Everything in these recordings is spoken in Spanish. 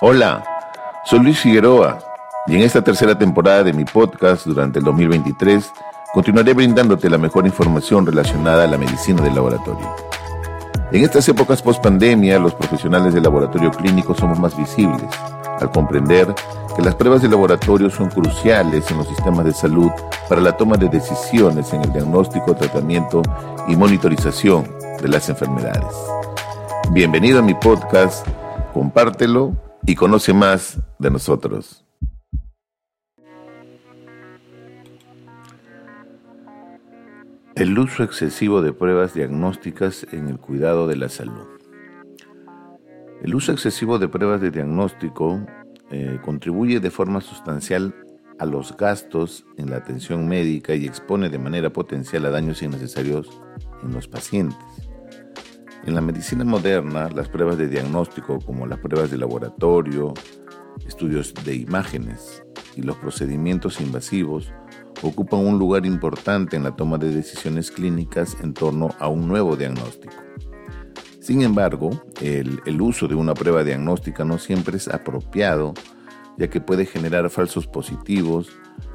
Hola, soy Luis Figueroa y en esta tercera temporada de mi podcast durante el 2023 continuaré brindándote la mejor información relacionada a la medicina del laboratorio. En estas épocas post-pandemia, los profesionales del laboratorio clínico somos más visibles al comprender que las pruebas de laboratorio son cruciales en los sistemas de salud para la toma de decisiones en el diagnóstico, tratamiento y monitorización de las enfermedades. Bienvenido a mi podcast, compártelo y conoce más de nosotros. El uso excesivo de pruebas diagnósticas en el cuidado de la salud. El uso excesivo de pruebas de diagnóstico eh, contribuye de forma sustancial a los gastos en la atención médica y expone de manera potencial a daños innecesarios en los pacientes. En la medicina moderna, las pruebas de diagnóstico, como las pruebas de laboratorio, estudios de imágenes y los procedimientos invasivos, ocupan un lugar importante en la toma de decisiones clínicas en torno a un nuevo diagnóstico. Sin embargo, el, uso de una prueba diagnóstica no siempre es apropiado, ya que puede generar falsos positivos,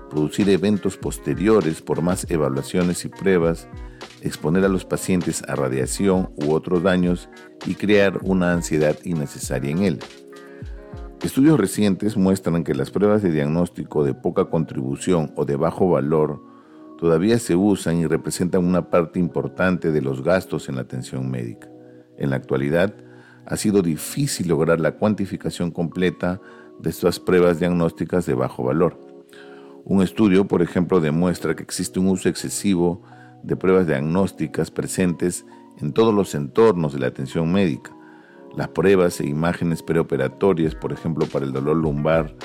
producir eventos posteriores por más evaluaciones y pruebas exponer a los pacientes a radiación u otros daños y crear una ansiedad innecesaria en él. Estudios recientes muestran que las pruebas de diagnóstico de poca contribución o de bajo valor todavía se usan y representan una parte importante de los gastos en la atención médica. En la actualidad, ha sido difícil lograr la cuantificación completa de estas pruebas diagnósticas de bajo valor. Un estudio, por ejemplo, demuestra que existe un uso excesivo de pruebas diagnósticas presentes en todos los entornos de la atención médica. Las pruebas e imágenes preoperatorias, por ejemplo, para el dolor lumbar,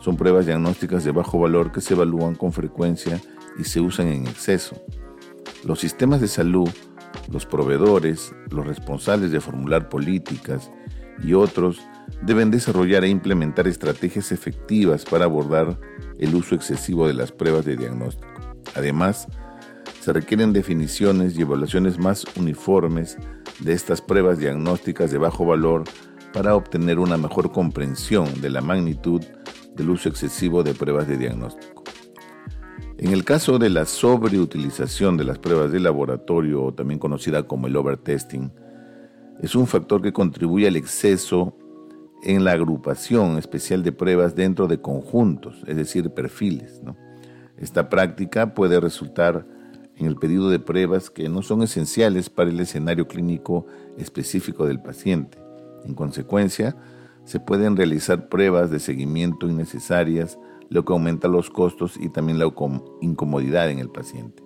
son pruebas diagnósticas de bajo valor que se evalúan con frecuencia y se usan en exceso. Los sistemas de salud, los proveedores, los responsables de formular políticas y otros deben desarrollar e implementar estrategias efectivas para abordar el uso excesivo de las pruebas de diagnóstico. Además, se requieren definiciones y evaluaciones más uniformes de estas pruebas diagnósticas de bajo valor para obtener una mejor comprensión de la magnitud del uso excesivo de pruebas de diagnóstico. En el caso de la sobreutilización de las pruebas de laboratorio, también conocida como el overtesting, es un factor que contribuye al exceso en la agrupación especial de pruebas dentro de conjuntos, es decir, perfiles. Esta práctica puede resultar en el pedido de pruebas que no son esenciales para el escenario clínico específico del paciente. En consecuencia, se pueden realizar pruebas de seguimiento innecesarias, lo que aumenta los costos y también la incomodidad en el paciente.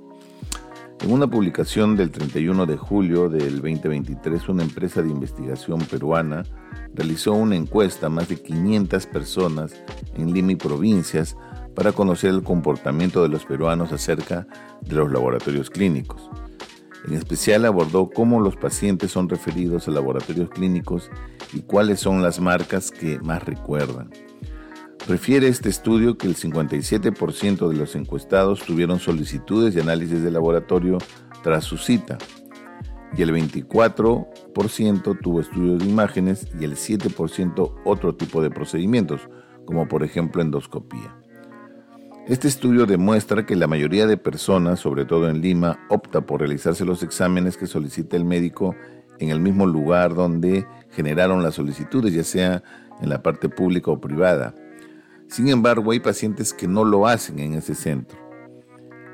En una publicación del 31 de julio del 2023, una empresa de investigación peruana realizó una encuesta a más de 500 personas en Lima y provincias para conocer el comportamiento de los peruanos acerca de los laboratorios clínicos. En especial abordó cómo los pacientes son referidos a laboratorios clínicos y cuáles son las marcas que más recuerdan. Refiere este estudio que el 57% de los encuestados tuvieron solicitudes de análisis de laboratorio tras su cita y el 24% tuvo estudios de imágenes y el 7% otro tipo de procedimientos, como por ejemplo endoscopía. Este estudio demuestra que la mayoría de personas, sobre todo en Lima, opta por realizarse los exámenes que solicita el médico en el mismo lugar donde generaron las solicitudes, ya sea en la parte pública o privada. Sin embargo, hay pacientes que no lo hacen en ese centro.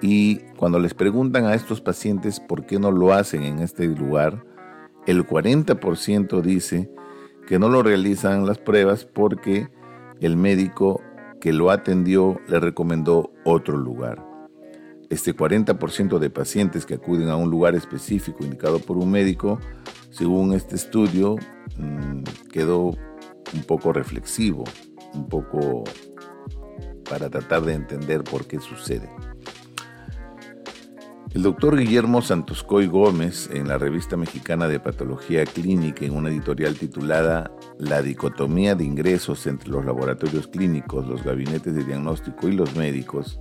Y cuando les preguntan a estos pacientes por qué no lo hacen en este lugar, el 40% dice que no lo realizan las pruebas porque el médico que lo atendió le recomendó otro lugar. Este 40% de pacientes que acuden a un lugar específico indicado por un médico, según este estudio, mm, quedó un poco reflexivo, un poco para tratar de entender por qué sucede. El doctor Guillermo Santoscoy Gómez, en la revista mexicana de Patología Clínica, en una editorial titulada La dicotomía de ingresos entre los laboratorios clínicos, los gabinetes de diagnóstico y los médicos,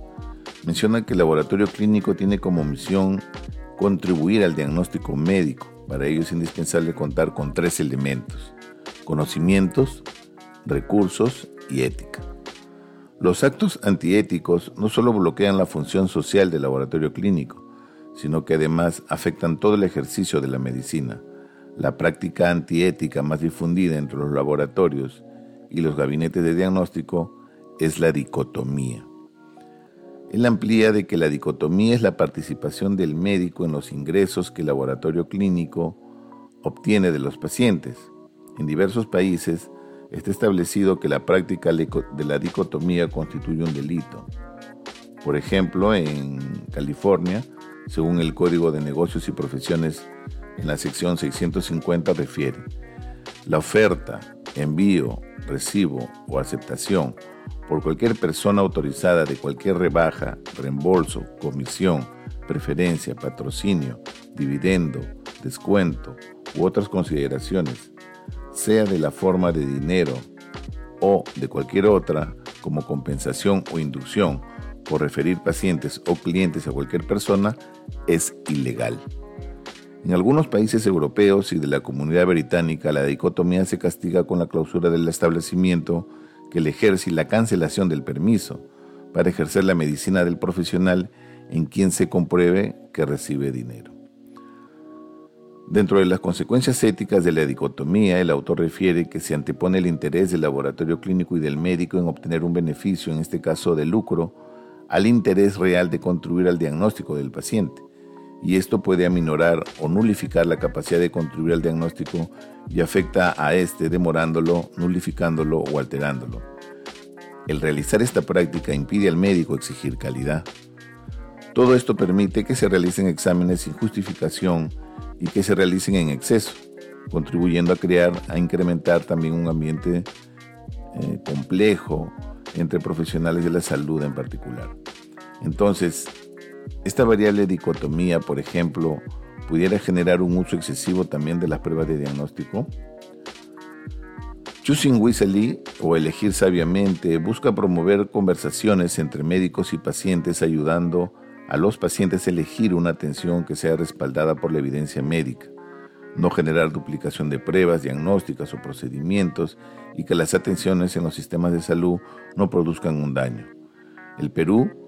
menciona que el laboratorio clínico tiene como misión contribuir al diagnóstico médico. Para ello es indispensable contar con tres elementos, conocimientos, recursos y ética. Los actos antiéticos no solo bloquean la función social del laboratorio clínico, sino que además afectan todo el ejercicio de la medicina. La práctica antiética más difundida entre los laboratorios y los gabinetes de diagnóstico es la dicotomía. Él amplía de que la dicotomía es la participación del médico en los ingresos que el laboratorio clínico obtiene de los pacientes. En diversos países está establecido que la práctica de la dicotomía constituye un delito. Por ejemplo, en California, según el Código de Negocios y Profesiones, en la sección 650 refiere, la oferta, envío, recibo o aceptación por cualquier persona autorizada de cualquier rebaja, reembolso, comisión, preferencia, patrocinio, dividendo, descuento u otras consideraciones, sea de la forma de dinero o de cualquier otra, como compensación o inducción por referir pacientes o clientes a cualquier persona, es ilegal. En algunos países europeos y de la comunidad británica, la dicotomía se castiga con la clausura del establecimiento que le ejerce y la cancelación del permiso para ejercer la medicina del profesional en quien se compruebe que recibe dinero. Dentro de las consecuencias éticas de la dicotomía, el autor refiere que se antepone el interés del laboratorio clínico y del médico en obtener un beneficio, en este caso de lucro, al interés real de contribuir al diagnóstico del paciente. Y esto puede aminorar o nulificar la capacidad de contribuir al diagnóstico y afecta a este demorándolo, nulificándolo o alterándolo. El realizar esta práctica impide al médico exigir calidad. Todo esto permite que se realicen exámenes sin justificación y que se realicen en exceso, contribuyendo a crear, a incrementar también un ambiente eh, complejo entre profesionales de la salud en particular. Entonces, esta variable dicotomía, por ejemplo, pudiera generar un uso excesivo también de las pruebas de diagnóstico. Choosing wisely o elegir sabiamente busca promover conversaciones entre médicos y pacientes ayudando a los pacientes a elegir una atención que sea respaldada por la evidencia médica, no generar duplicación de pruebas diagnósticas o procedimientos y que las atenciones en los sistemas de salud no produzcan un daño. El Perú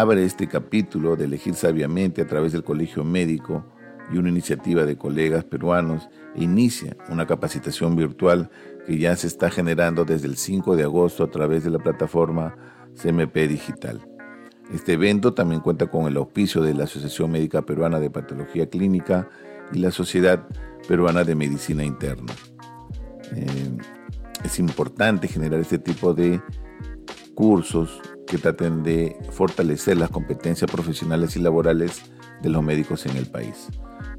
abre este capítulo de elegir sabiamente a través del Colegio Médico y una iniciativa de colegas peruanos e inicia una capacitación virtual que ya se está generando desde el 5 de agosto a través de la plataforma CMP Digital. Este evento también cuenta con el auspicio de la Asociación Médica Peruana de Patología Clínica y la Sociedad Peruana de Medicina Interna. Eh, es importante generar este tipo de cursos que traten de fortalecer las competencias profesionales y laborales de los médicos en el país.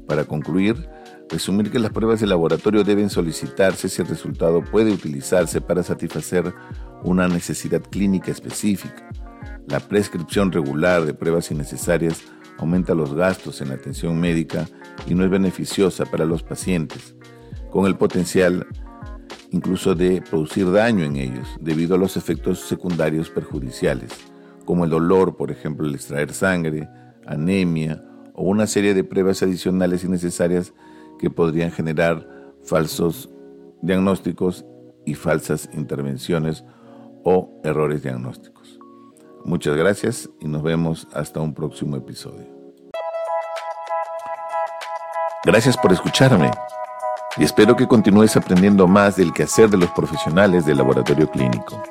Para concluir, resumir que las pruebas de laboratorio deben solicitarse si el resultado puede utilizarse para satisfacer una necesidad clínica específica. La prescripción regular de pruebas innecesarias aumenta los gastos en la atención médica y no es beneficiosa para los pacientes, con el potencial incluso de producir daño en ellos debido a los efectos secundarios perjudiciales, como el dolor, por ejemplo, el extraer sangre, anemia o una serie de pruebas adicionales innecesarias que podrían generar falsos diagnósticos y falsas intervenciones o errores diagnósticos. Muchas gracias y nos vemos hasta un próximo episodio. Gracias por escucharme y espero que continúes aprendiendo más del quehacer de los profesionales del laboratorio clínico.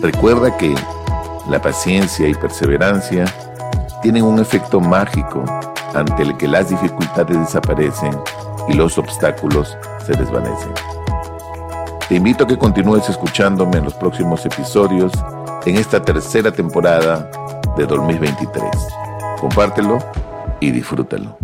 Recuerda que la paciencia y perseverancia tienen un efecto mágico ante el que las dificultades desaparecen y los obstáculos se desvanecen. Te invito a que continúes escuchándome en los próximos episodios en esta tercera temporada de 2023. Compártelo y disfrútalo.